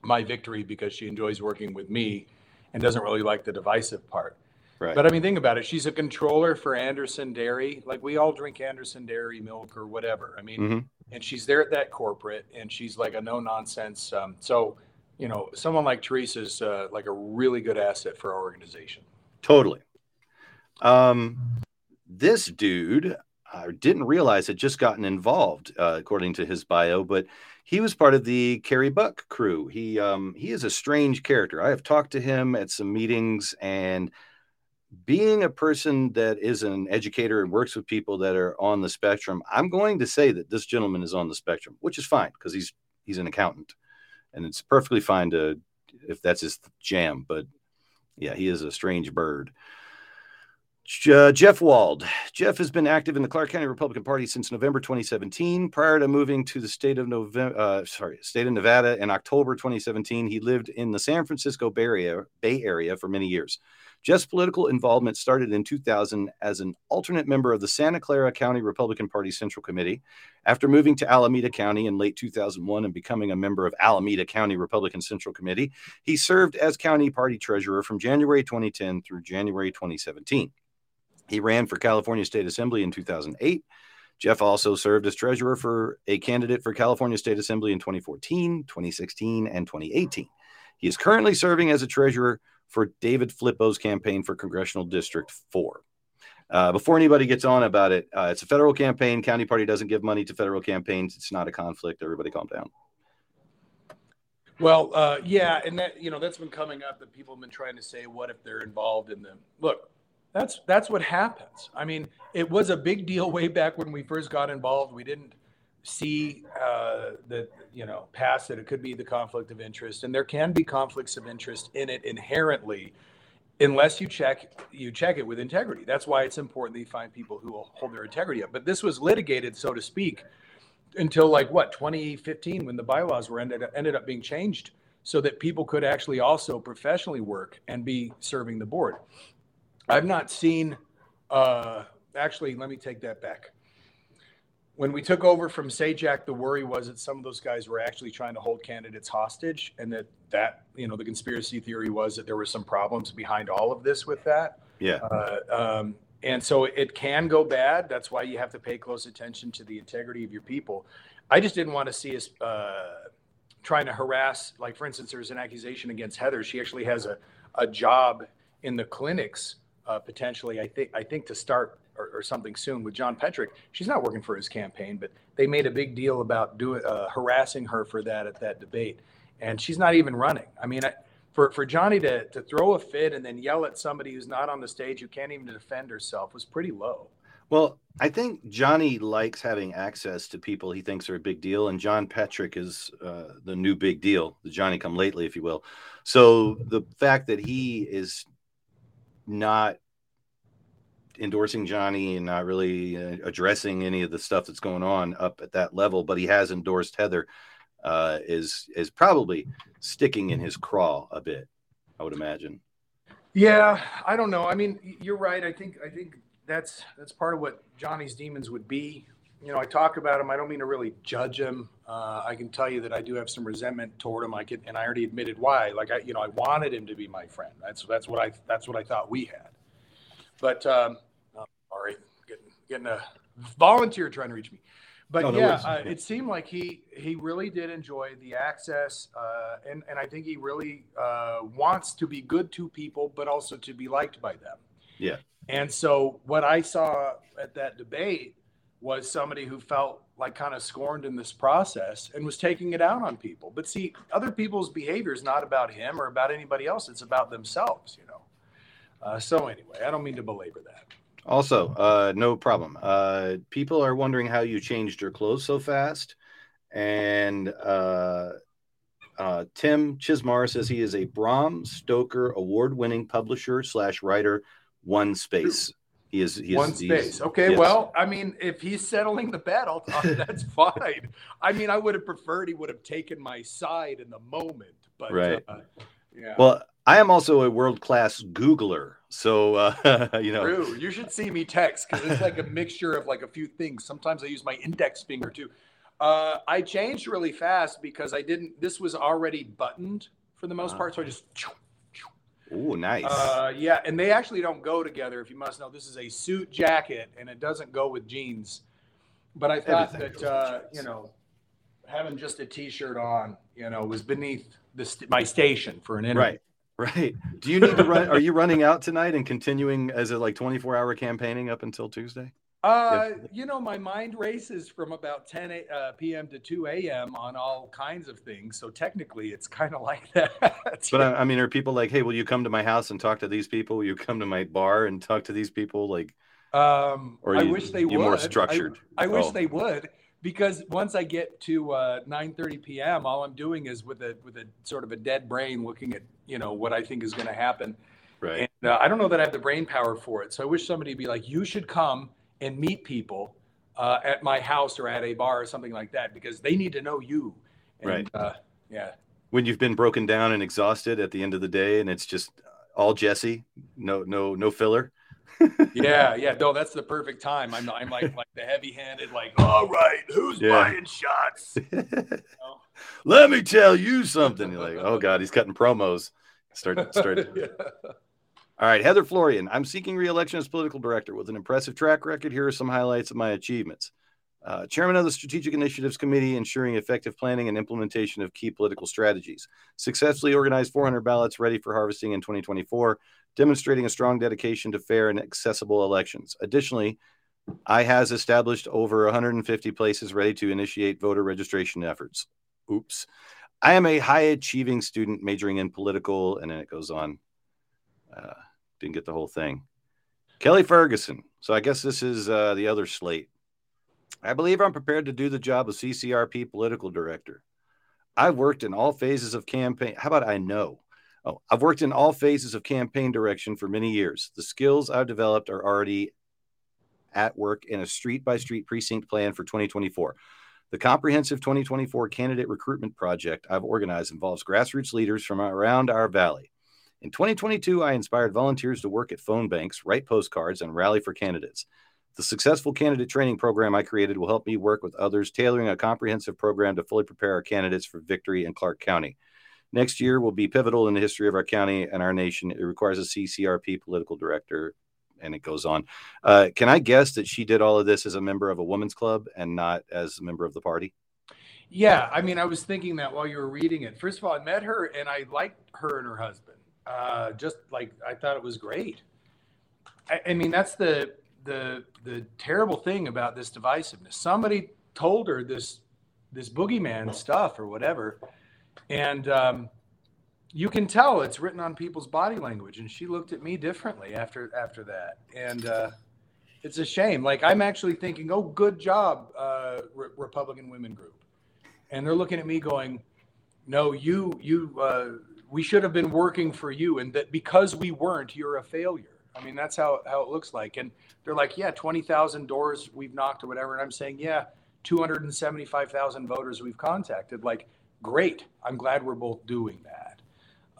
my victory because she enjoys working with me and doesn't really like the divisive part. Right. But I mean, think about it. She's a controller for Anderson Dairy. Like we all drink Anderson Dairy milk or whatever. I mean, Mhm. and she's there at that corporate, and she's like a no nonsense. Um, so, you know, someone like Teresa's uh, like a really good asset for our organization. Totally. Um, this dude, I didn't realize had just gotten involved, uh, according to his bio, but he was part of the Carrie Buck crew. He um, he is a strange character. I have talked to him at some meetings, and being a person that is an educator and works with people that are on the spectrum, I'm going to say that this gentleman is on the spectrum, which is fine because he's he's an accountant, and it's perfectly fine to if that's his jam. But yeah, he is a strange bird. Uh, Jeff Wald. Jeff has been active in the Clark County Republican Party since November 2017. Prior to moving to the state of November, uh, sorry, state of Nevada in October 2017, he lived in the San Francisco Bay Area, Bay Area for many years. Jeff's political involvement started in 2000 as an alternate member of the Santa Clara County Republican Party Central Committee. After moving to Alameda County in late 2001 and becoming a member of Alameda County Republican Central Committee, he served as county party treasurer from January 2010 through January 2017. He ran for California State Assembly in 2008. Jeff also served as treasurer for a candidate for California State Assembly in 2014, 2016, and 2018. He is currently serving as a treasurer for David Flippo's campaign for Congressional District 4. Uh, before anybody gets on about it, uh, it's a federal campaign. County party doesn't give money to federal campaigns. It's not a conflict. Everybody calm down. Well, uh, yeah, and that you know that's been coming up that people have been trying to say, what if they're involved in them? Look, that's that's what happens. I mean, it was a big deal <laughs> way back when we first got involved. We didn't see uh, that you know past that it could be the conflict of interest, and there can be conflicts of interest in it inherently, unless you check you check it with integrity. That's why it's important that you find people who will hold their integrity up. But this was litigated, so to speak, until like what 2015 when the bylaws were ended ended up being changed so that people could actually also professionally work and be serving the board. I've not seen. Uh, actually, let me take that back. When we took over from Sajak, the worry was that some of those guys were actually trying to hold candidates hostage, and that that you know the conspiracy theory was that there were some problems behind all of this with that. Yeah. Uh, um, and so it can go bad. That's why you have to pay close attention to the integrity of your people. I just didn't want to see us uh, trying to harass. Like, for instance, there's an accusation against Heather. She actually has a, a job in the clinics uh, potentially. I think I think to start or, or, something soon with John Petrik. She's not working for his campaign, but they made a big deal about doing uh, harassing her for that at that debate, and she's not even running. I mean. I, for, for Johnny to, to throw a fit and then yell at somebody who's not on the stage who can't even defend herself was pretty low. Well, I think Johnny likes having access to people he thinks are a big deal, and John Petrik is uh, the new big deal, the Johnny come lately, if you will. So the fact that he is not endorsing Johnny and not really uh, addressing any of the stuff that's going on up at that level, but he has endorsed Heather uh, is is probably sticking in his craw a bit. I would imagine. Yeah, I don't know. I mean, you're right. I think I think that's that's part of what Johnny's demons would be. You know, I talk about him. I don't mean to really judge him. Uh, I can tell you that I do have some resentment toward him. I can, and I already admitted why. Like I, you know, I wanted him to be my friend. That's that's what I that's what I thought we had. But um, oh, sorry, getting getting a volunteer trying to reach me. But oh, yeah, uh, it seemed like he he really did enjoy the access, uh, and and I think he really uh, wants to be good to people, but also to be liked by them. Yeah. And so what I saw at that debate was somebody who felt like kind of scorned in this process and was taking it out on people. But see, other people's behavior is not about him or about anybody else; it's about themselves, you know. Uh, so anyway, I don't mean to belabor that. Also, uh, no problem. Uh, people are wondering how you changed your clothes so fast. And uh, uh, Tim Chismar says he is a Bram Stoker award winning publisher slash writer, one space. He is he one space. Okay, yes. well, I mean, if he's settling the bet, I'll, <laughs> that's fine. I mean, I would have preferred he would have taken my side in the moment, but right. Uh, yeah. Well, I am also a world class Googler. So, uh, <laughs> you know, True. you should see me text because it's like a mixture of like a few things. Sometimes I use my index finger too. Uh, I changed really fast because I didn't, this was already buttoned for the most uh-huh. part. So I just, Oh, nice. Uh, yeah, and they actually don't go together. If you must know, this is a suit jacket, and it doesn't go with jeans. But I thought Everything that uh, you know, having just a t-shirt on, you know, was beneath the st- my station for an interview. Right. Right. Do you need to run? Are you running out tonight and continuing as a like 24 hour campaigning up until Tuesday? Uh, you know, my mind races from about 10 a, uh, p.m. to 2 a.m. on all kinds of things. So technically, it's kind of like <laughs> that. But I, I mean, are people like, hey, will you come to my house and talk to these people? Will you come to my bar and talk to these people? Like, um, Or I you- wish they you would. more structured? I, wish Oh. they would because once I get to uh, 9:30 p.m., all I'm doing is with a with a sort of a dead brain looking at you know what I think is going to happen. right. And uh, I don't know that I have the brain power for it. So I wish somebody would be like, you should come and meet people uh, at my house or at a bar or something like that because they need to know you. And, Right. Uh, yeah. when you've been broken down and exhausted at the end of the day, and it's just all Jesse, no, no, no filler. Yeah. Yeah. No, that's the perfect time. I'm, I'm like, like the heavy handed, like, all right, who's Yeah. buying shots? <laughs> know? Let me tell you something. You're like, oh god, he's cutting promos. Start, start. <laughs> Yeah. All right, Heather Florian. I'm seeking re-election as political director with an impressive track record. Here are some highlights of my achievements. Uh, chairman of the Strategic Initiatives Committee, ensuring effective planning and implementation of key political strategies. Successfully organized 400 ballots ready for harvesting in 2024, demonstrating a strong dedication to fair and accessible elections. Additionally, I has established over 150 places ready to initiate voter registration efforts. Oops. I am a high achieving student majoring in political, and then it goes on. Uh, didn't get the whole thing. Kelly Ferguson. So I guess this is uh, the other slate. I believe I'm prepared to do the job of CCRP political director. I've worked in all phases of campaign. How about I know? Oh, I've worked in all phases of campaign direction for many years. The skills I've developed are already at work in a street by street precinct plan for 2024. The comprehensive 2024 candidate recruitment project I've organized involves grassroots leaders from around our valley. In 2022, I inspired volunteers to work at phone banks, write postcards, and rally for candidates. The successful candidate training program I created will help me work with others, tailoring a comprehensive program to fully prepare our candidates for victory in Clark County. Next year will be pivotal in the history of our county and our nation. It requires a CCRP political director, and it goes on. Uh, can I guess that she did all of this as a member of a women's club and not as a member of the party? Yeah, I mean, I was thinking that while you were reading it. First of all, I met her and I liked her and her husband. Uh, just like I thought it was great. I, I mean, that's the the the terrible thing about this divisiveness. Somebody told her this this boogeyman stuff or whatever, and um, you can tell it's written on people's body language. And she looked at me differently after after that, and uh, it's a shame. Like I'm actually thinking, oh, good job, uh, Re- Republican Women Group and they're looking at me going, "No, you, you, uh, we should have been working for you, and that because we weren't, you're a failure." I mean, that's how how it looks like. And they're like, "Yeah, twenty thousand doors we've knocked or whatever," and I'm saying, "Yeah, two hundred and seventy-five thousand voters we've contacted." Like, great. I'm glad we're both doing that.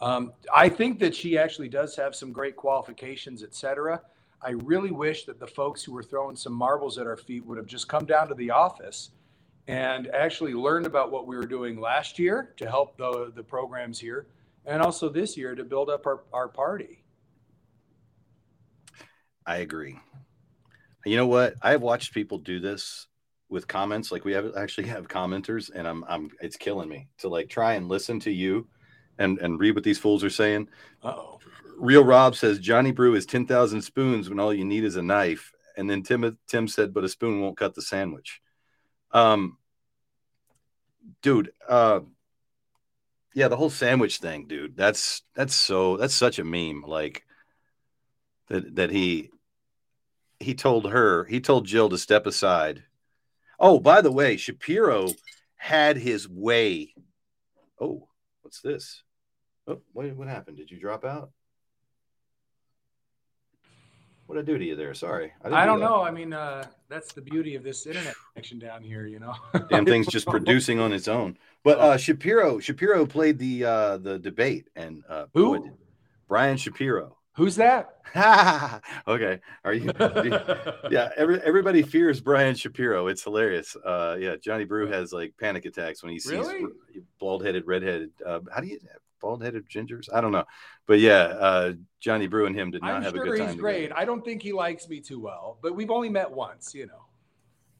Um, I think that she actually does have some great qualifications, etc. I really wish that the folks who were throwing some marbles at our feet would have just come down to the office and actually learned about what we were doing last year to help the, the programs here and also this year to build up our, our party. I agree. You know what? I have watched people do this with comments. Like we have actually have commenters, and I'm I'm it's killing me to like try and listen to you and and read what these fools are saying. Uh-oh. Real Rob says Johnny Brew is ten thousand spoons when all you need is a knife. And then Tim Tim said, but a spoon won't cut the sandwich. Um, dude, uh, yeah, the whole sandwich thing, dude. That's that's so that's such a meme. Like that that he he told her he told Jill to step aside. Oh, by the way, Shapiro had his way. Oh, what's this? Oh, what what happened? Did you drop out? What did I do to you there? Sorry, I do don't that. know. I mean, uh, that's the beauty of this internet connection down here, you know. <laughs> Damn thing's just producing on its own. But uh, Shapiro Shapiro played the uh, the debate and uh, Who? boy, Brian Shapiro. Who's that? <laughs> okay, are you? yeah, every, everybody fears Brian Shapiro. It's hilarious. Uh, yeah, Johnny Brew has like panic attacks when he sees Really? bald headed, redheaded. Uh, how do you bald headed gingers? I don't know, but yeah, uh, Johnny Brew and him did not I'm have a good time. he's together. great. I don't think he likes me too well, but we've only met once, you know.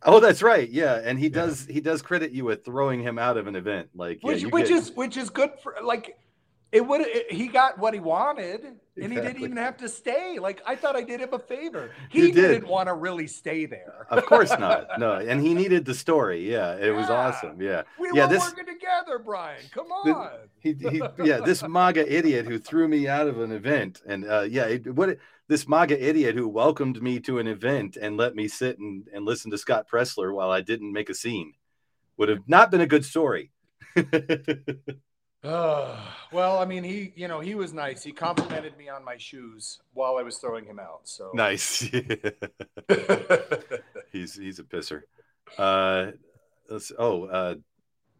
Oh, that's right. Yeah, and he Yeah. does he does credit you with throwing him out of an event. Like, which you which get- is which is good for like It would. He got what he wanted, and he didn't even have to stay. Like I thought I did him a favor. <laughs> He did. didn't want to really stay there. Of course not. <laughs> No, and he needed the story. Yeah, it was awesome. Yeah, We yeah. were This working together, Brian. Come on. he, he yeah this <laughs> MAGA idiot who threw me out of an event, and uh, yeah, it, what this MAGA idiot who welcomed me to an event and let me sit and, and listen to Scott Presler while I didn't make a scene would have not been a good story. Uh, <sighs> well, I mean, he, you know, he was nice. He complimented me on my shoes while I was throwing him out. So nice. <laughs> he's he's a pisser. Uh, let's, oh, uh,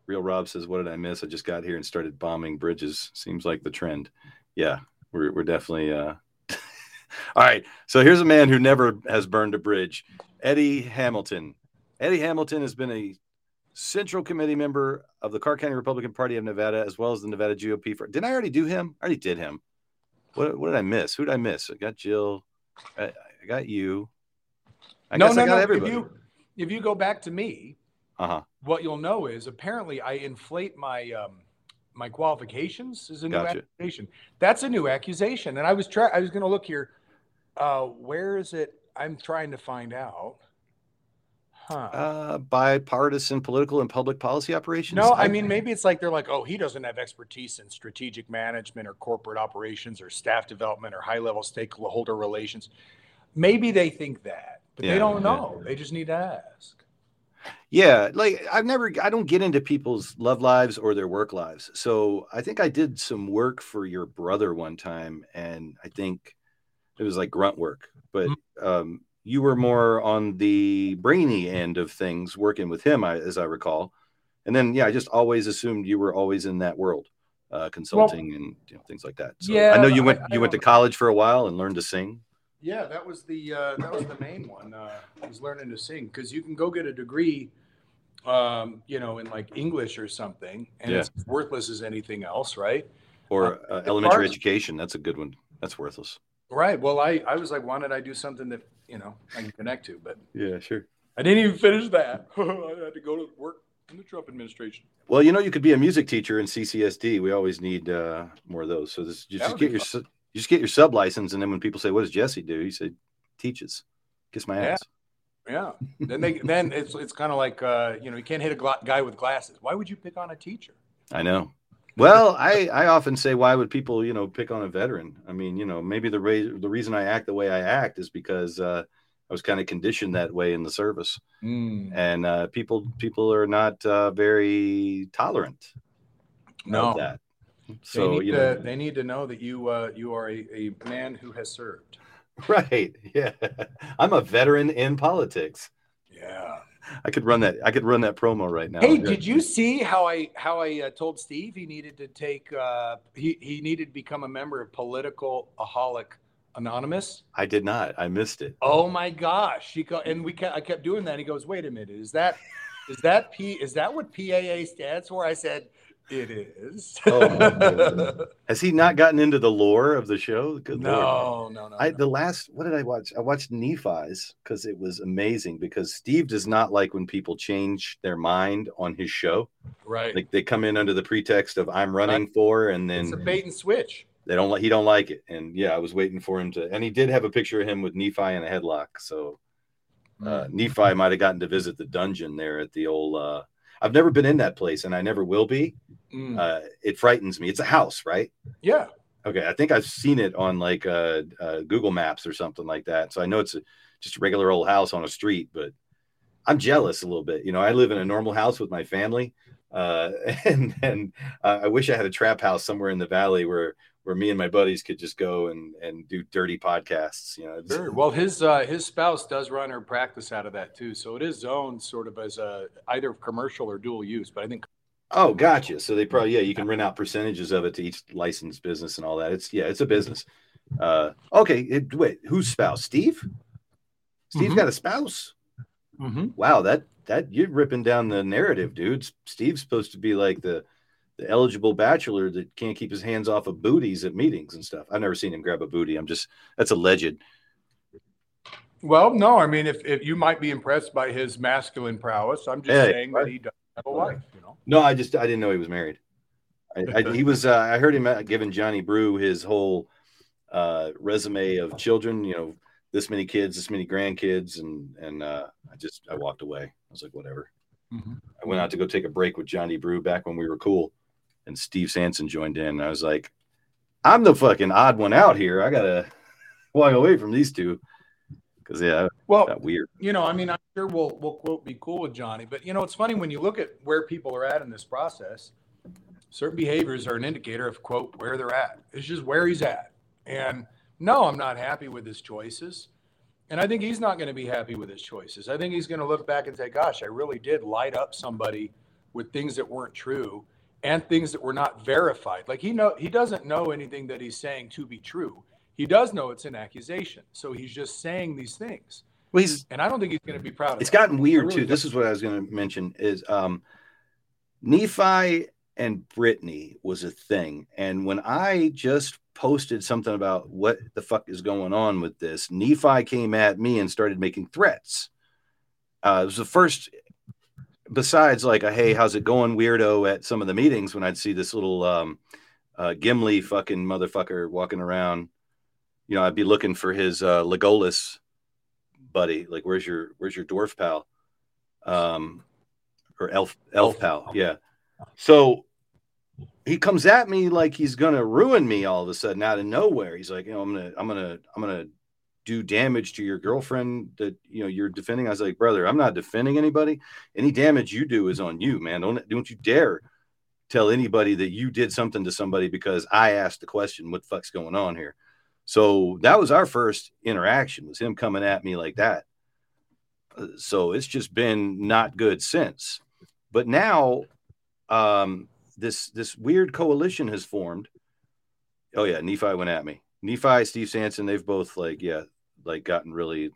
Real Rob says, "What did I miss? I just got here and started bombing bridges. Seems like the trend. Yeah, we're we're definitely. Uh... <laughs> All right, so here's a man who never has burned a bridge, Eddie Hamilton. Eddie Hamilton has been a Central Committee member of the Clark County Republican Party of Nevada, as well as the Nevada GOP. For didn't I already do him? I already did him. What, what did I miss? Who did I miss? I got Jill. I, I got you. I no, guess no, I got no. everybody. If you, if you go back to me, Uh huh. what you'll know is apparently I inflate my um, my qualifications is a new Gotcha. accusation. That's a new accusation, and I was trying. I was going to look here. Uh, where is it? I'm trying to find out. Huh. Uh, bipartisan political and public policy operations. no, I mean maybe it's like they're like, oh, he doesn't have expertise in strategic management or corporate operations or staff development or high level stakeholder relations. Maybe they think that, but Yeah, they don't yeah. know. They just need to ask. Yeah, like I've never, I don't get into people's love lives or their work lives. So I think I did some work for your brother one time, and I think it was like grunt work, but um, you were more on the brainy end of things working with him, I, as I recall. And then, yeah, I just always assumed you were always in that world, uh, consulting and you know, things like that. So Yeah, I know you went, I you went to college for a while and learned to sing. Yeah, that was the uh, that was the main one. Uh, was learning to sing because you can go get a degree, um, you know, in like English or something, and Yeah. it's worthless as anything else, right? Or Uh, uh, elementary education. That's a good one. That's worthless. Right. Well, I I was like, why did I do something that you know I can connect to? But Yeah, sure. I didn't even finish that. <laughs> I had to go to work in the Trump administration. Well, you know, you could be a music teacher in CCSD. We always need uh, more of those. So this, you just get your su- just get your sub license, and then when people say, "What does Jesse do?" You say, "Teaches." Kiss my Yeah. ass. Yeah. then they then it's it's kind of like uh, you know you can't hit a gla- guy with glasses. Why would you pick on a teacher? I know. Well, <laughs> I I often say, why would people you know pick on a veteran? I mean, you know, maybe the re- the reason I act the way I act is because uh, I was kind of conditioned that way in the service, and uh, people people are not uh, very tolerant No. of that. they So need you to know, they need to know that you uh, you are a, a man who has served. <laughs> right? Yeah, <laughs> I'm a veteran in politics. Yeah. I could run that. I could run that promo right now. Hey, did you see how I how I uh, told Steve he needed to take uh, he he needed to become a member of Political Aholic Anonymous? I did not. I missed it. Oh my gosh! He go, and we kept, I kept doing that. He goes, "Wait a minute, is that is that P is that what PAA stands for?" I said, "It is." Oh. <laughs> Has he not gotten into the lore of the show? Good no, no, no. I no. the last what did I watch? I watched Nephi's because it was amazing because Steve does not like when people change their mind on his show. right. Like they come in under the pretext of I'm running for and then it's a bait and switch. they don't like he don't like it. And yeah, I was waiting for him to and he did have a picture of him with Nephi in a headlock. So uh, Nephi might have gotten to visit the dungeon there at the old uh I've never been in that place and I never will be. Mm. Uh it frightens me. It's a house, right? yeah. Okay, I think I've seen it on like uh, uh, Google Maps or something like that. So I know it's a, just a regular old house on a street, but I'm jealous a little bit. You know, I live in a normal house with my family, uh, <laughs> and and uh, I wish I had a trap house somewhere in the valley where where me and my buddies could just go and and do dirty podcasts. You know, Sure. Well, his uh, his spouse does run her practice out of that too, so it is zoned sort of as a either commercial or dual use. But I think Oh, gotcha. So they probably yeah, you can rent out percentages of it to each licensed business and all that. It's yeah, it's a business. Uh, okay, it, wait, whose spouse? Steve? Steve's Mhm. got a spouse. Wow, that that you're ripping down the narrative, dude. Steve's supposed to be like the the eligible bachelor that can't keep his hands off of booties at meetings and stuff. I've never seen him grab a booty. I'm just that's alleged. Well, no, I mean, if, if you might be impressed by his masculine prowess, I'm just Hey, saying right. that he does have a wife. You know. No, I just I didn't know he was married. I, I, he was. Uh, I heard him uh, giving Johnny Brew his whole uh, resume of children. You know, this many kids, this many grandkids, and and uh, I just I walked away. I was like, whatever. Mhm. I went out to go take a break with Johnny Brew back when we were cool, and Steve Sanson joined in. And I was like, I'm the fucking odd one out here. I gotta walk away from these two because yeah, Well, got weird. you know, I mean, I'm sure we'll we'll quote be cool with Johnny, but you know, it's funny when you look at where people are at in this process. Certain behaviors are an indicator of quote where they're at. It's just where he's at. And no, I'm not happy with his choices. And I think he's not going to be happy with his choices. I think he's going to look back and say, gosh, I really did light up somebody with things that weren't true and things that were not verified. Like he know he doesn't know anything that he's saying to be true. He does know it's an accusation. So he's just saying these things. Well, he's And I don't think he's going to be proud of it's that. gotten weird really too. This is what I was going to mention is um, Nephi and Brittany was a thing, and when I just posted something about what the fuck is going on with this, Nephi came at me and started making threats. Uh, it was the first, besides like a hey, how's it going, weirdo, at some of the meetings when I'd see this little um, uh, Gimli fucking motherfucker walking around. You know, I'd be looking for his uh, Legolas buddy. Like, where's your where's your dwarf pal? Um, or elf elf pal, yeah. So he comes at me like he's gonna ruin me all of a sudden out of nowhere. He's like, you know, I'm gonna I'm gonna I'm gonna do damage to your girlfriend that you know you're defending. I was like, brother, I'm not defending anybody. Any damage you do is on you, man. Don't don't you dare tell anybody that you did something to somebody because I asked the question, what the fuck's going on here? So that was our first interaction was him coming at me like that. Uh, So it's just been not good since. But now um this this weird coalition has formed. Oh yeah, Nephi went at me. Nephi, Steve Sanson, they've both like yeah, like gotten really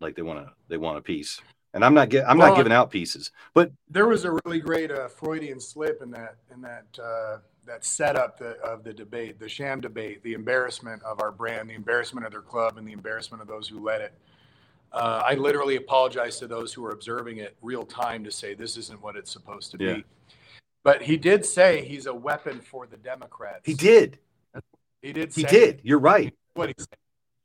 like they want to they want a piece. And I'm not get I'm Well, not giving out pieces. But there was a really great uh, Freudian slip in that in that uh, that setup the, of the debate, the sham debate, the embarrassment of our brand, the embarrassment of their club, and the embarrassment of those who led it. Uh, I literally apologized to those who were observing it real time to say this isn't what it's supposed to Yeah. be. But he did say he's a weapon for the Democrats. he did. He did. He did. You're right. What he said.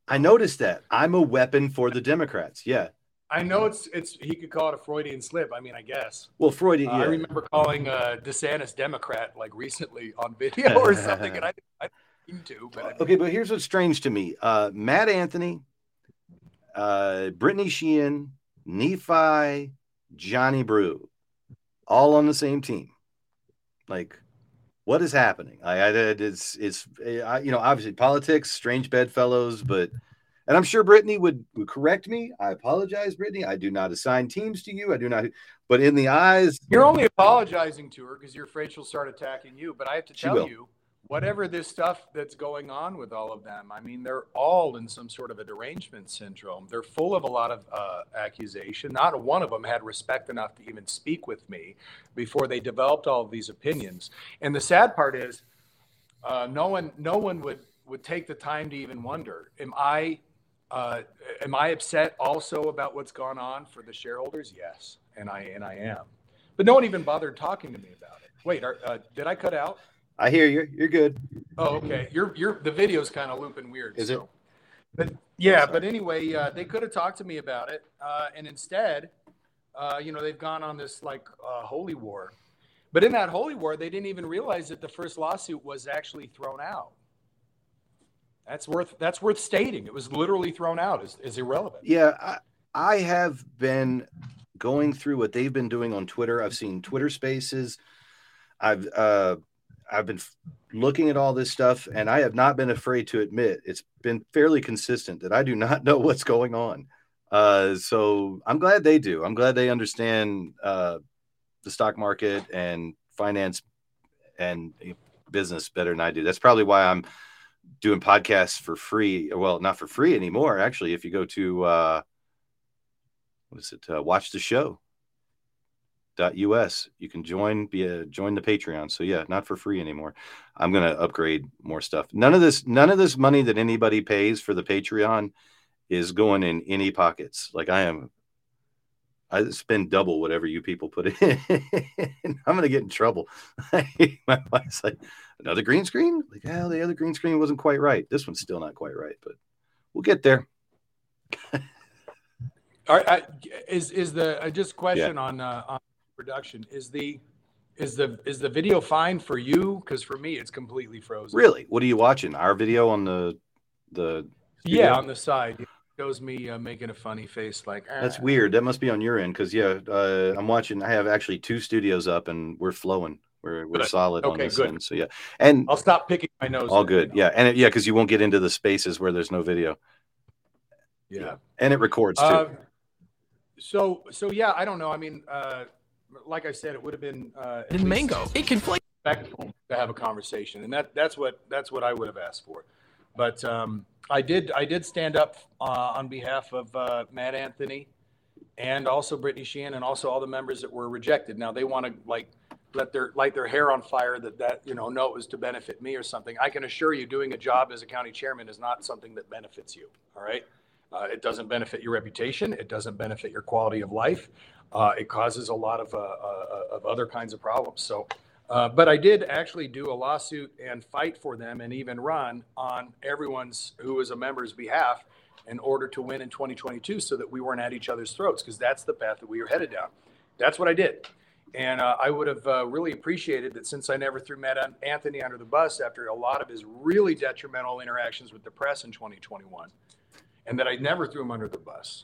I noticed that. I'm a weapon for the Democrats. Yeah. I know it's it's. He could call it a Freudian slip. I mean, I guess. Well, Freudian. Uh, yeah. I remember calling uh, DeSantis Democrat like recently on video <laughs> or something, and I I didn't mean to, but I, Okay, but here's what's strange to me. Uh, Matt Anthony, uh, Brittany Sheehan, Nephi, Johnny Brew, all on the same team. Like, what is happening? I, I it's it's I, you know obviously politics, strange bedfellows, but and I'm sure Brittany would would correct me. I apologize, Brittany. I do not assign teams to you. I do not. But in the eyes, you're only apologizing to her because you're afraid she'll start attacking you. But I have to tell you, whatever this stuff that's going on with all of them, I mean, they're all in some sort of a derangement syndrome. They're full of a lot of uh, accusation. Not one of them had respect enough to even speak with me before they developed all of these opinions. And the sad part is, uh, no one, no one would would take the time to even wonder: Am I, uh, am I upset also about what's gone on for the shareholders? Yes, and I and I am. But no one even bothered talking to me about it. Wait, are, uh, did I cut out? I hear you. You're good. Oh, okay. You're you're the video's kind of looping weird. Is it? But yeah, but anyway, uh, they could have talked to me about it, uh, and instead, uh, you know, they've gone on this like uh, holy war. But in that holy war, they didn't even realize that the first lawsuit was actually thrown out. That's worth that's worth stating. It was literally thrown out as, as irrelevant. Yeah, I, I have been going through what they've been doing on Twitter. I've seen Twitter Spaces. I've uh, I've been f- looking at all this stuff, and I have not been afraid to admit it's been fairly consistent that I do not know <laughs> what's going on. Uh, so I'm glad they do. I'm glad they understand uh, the stock market and finance and business better than I do. That's probably why I'm doing podcasts for free. Well, not for free anymore. Actually, if you go to uh, what is it? Uh, watch the show. Us you can join be a join the patreon so yeah not for free anymore i'm gonna upgrade more stuff none of this none of this money that anybody pays for the patreon is going in any pockets like i am I spend double whatever you people put <laughs> in. I'm gonna get in trouble. <laughs> My wife's like, another green screen? Like, yeah, the other green screen wasn't quite right. This one's still not quite right, but we'll get there. <laughs> All right, I, is is the uh, just question on uh, on production? Is the is the is the video fine for you? Because for me, it's completely frozen. Really? What are you watching? Our video on the the studio? Yeah, on the side shows me uh, making a funny face, like That's "Ah." weird. That must be on your end because yeah, uh, I'm watching. I have actually two studios up and we're flowing. We're we're Good. solid on Okay, this good. end. So yeah, and I'll stop picking my nose. all good. Yeah, and it, yeah, because you won't get into the spaces where there's no video. yeah. and it records too. Uh, so so yeah, I don't know. I mean, uh, like I said, it would have been uh, in mango. It can flavor. respectful to have a conversation, and that that's what that's what I would have asked for. But um, I did I did stand up uh, on behalf of uh, Matt Anthony and also Brittany Sheehan and also all the members that were rejected. Now they want to like let their light their hair on fire that that you know no it was to benefit me or something. I can assure you, doing a job as a county chairman is not something that benefits you. All right. Uh, it doesn't benefit your reputation. It doesn't benefit your quality of life. Uh, it causes a lot of, uh, uh, of other kinds of problems. So, uh, but I did actually do a lawsuit and fight for them and even run on everyone's who was a member's behalf in order to win in 2022 so that we weren't at each other's throats because that's the path that we were headed down. That's what I did. And uh, I would have uh, really appreciated that since I never threw Matt Anthony under the bus after a lot of his really detrimental interactions with the press in 2021, and that I never threw him under the bus,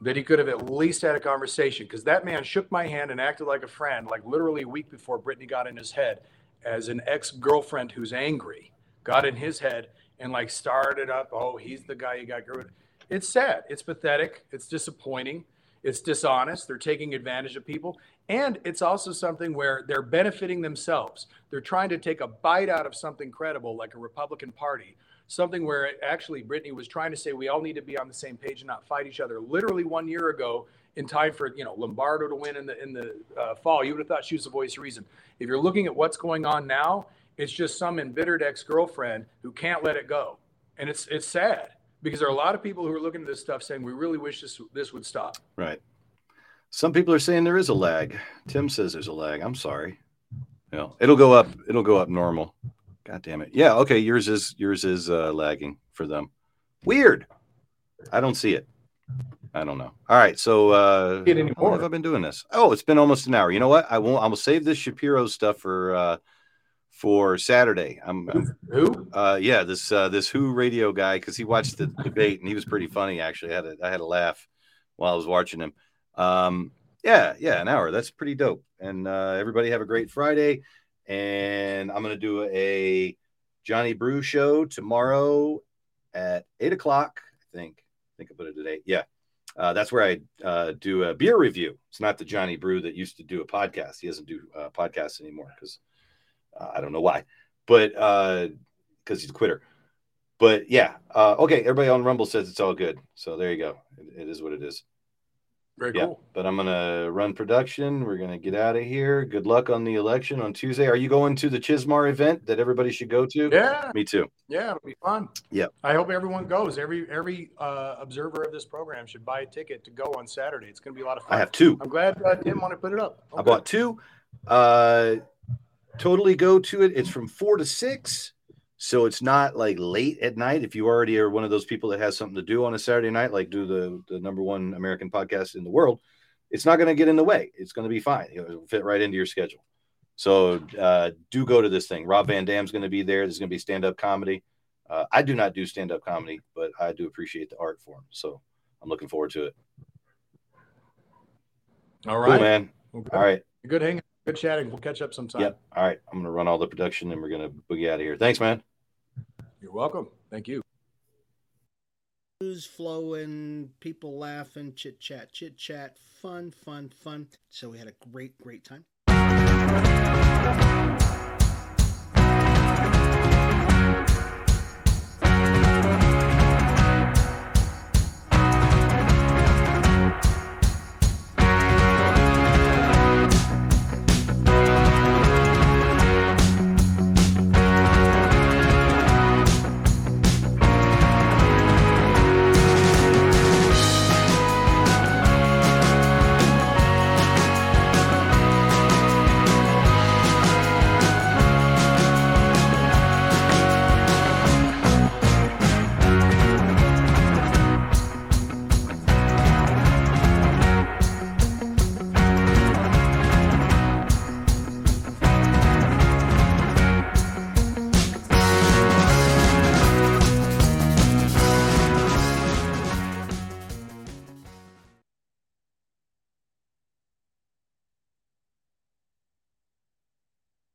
that he could have at least had a conversation because that man shook my hand and acted like a friend, like literally a week before Brittany got in his head as an ex girlfriend who's angry, got in his head and like started up, oh, he's the guy you got. rid of." It's sad. It's pathetic. It's disappointing. It's dishonest. They're taking advantage of people. And it's also something where they're benefiting themselves. They're trying to take a bite out of something credible, like a Republican Party, something where actually Brittany was trying to say we all need to be on the same page and not fight each other. Literally one year ago, in time for you know Lombardo to win in the in the uh, fall, you would have thought she was the voice of reason. If you're looking at what's going on now, it's just some embittered ex-girlfriend who can't let it go, and it's it's sad because there are a lot of people who are looking at this stuff saying we really wish this this would stop. Right. Some people are saying there is a lag. Tim says there's a lag. I'm sorry. You it'll go up. It'll go up normal. God damn it. Yeah. Okay. Yours is yours is uh, lagging for them. Weird. I don't see it. I don't know. All right. So uh, how long have I been doing this? Oh, it's been almost an hour. You know what? I won't. I will save this Shapiro stuff for uh, for Saturday. I'm, I'm Who? uh, yeah, this uh, this Who radio guy because he watched the debate and he was pretty funny actually. I had a, I had a laugh while I was watching him. Um, yeah, yeah, an hour. That's pretty dope. And uh, everybody have a great Friday. And I'm gonna do a Johnny Brew show tomorrow at eight o'clock. I think. I think I put it at eight. Yeah. Uh, that's where I uh, do a beer review. It's not the Johnny Brew that used to do a podcast. He doesn't do uh, podcasts anymore because uh, I don't know why, but because he's a quitter. But yeah, uh, okay. Everybody on Rumble says it's all good, so there you go. It, it is what it is. Very Yeah. cool. But I'm gonna run production. We're gonna get out of here. Good luck on the election on Tuesday. Are you going to the Chismar event that everybody should go to? Yeah, Me too. yeah, it'll be fun. Yep. I hope everyone goes. Every every uh, observer of this program should buy a ticket to go on Saturday. It's going to be a lot of fun. I have two. I'm glad uh, Tim wanted to put it up. I Okay. bought two. Uh, totally go to it. It's from four to six. So it's not like late at night. If you already are one of those people that has something to do on a Saturday night, like do the, the number one American podcast in the world, it's not going to get in the way. It's going to be fine. It'll fit right into your schedule. So uh, do go to this thing. Rob Van Dam's going to be there. There's going to be stand up comedy. Uh, I do not do stand up comedy, but I do appreciate the art form. So I'm looking forward to it. All right, Cool, man. Okay. All right. Good hanging, good chatting. We'll catch up sometime. Yep. All right. I'm going to run all the production and we're going to boogie out of here. Thanks, man. You're welcome. Thank you. news flowing, people laughing, chit chat, chit chat, fun, fun, fun. So we had a great, great time.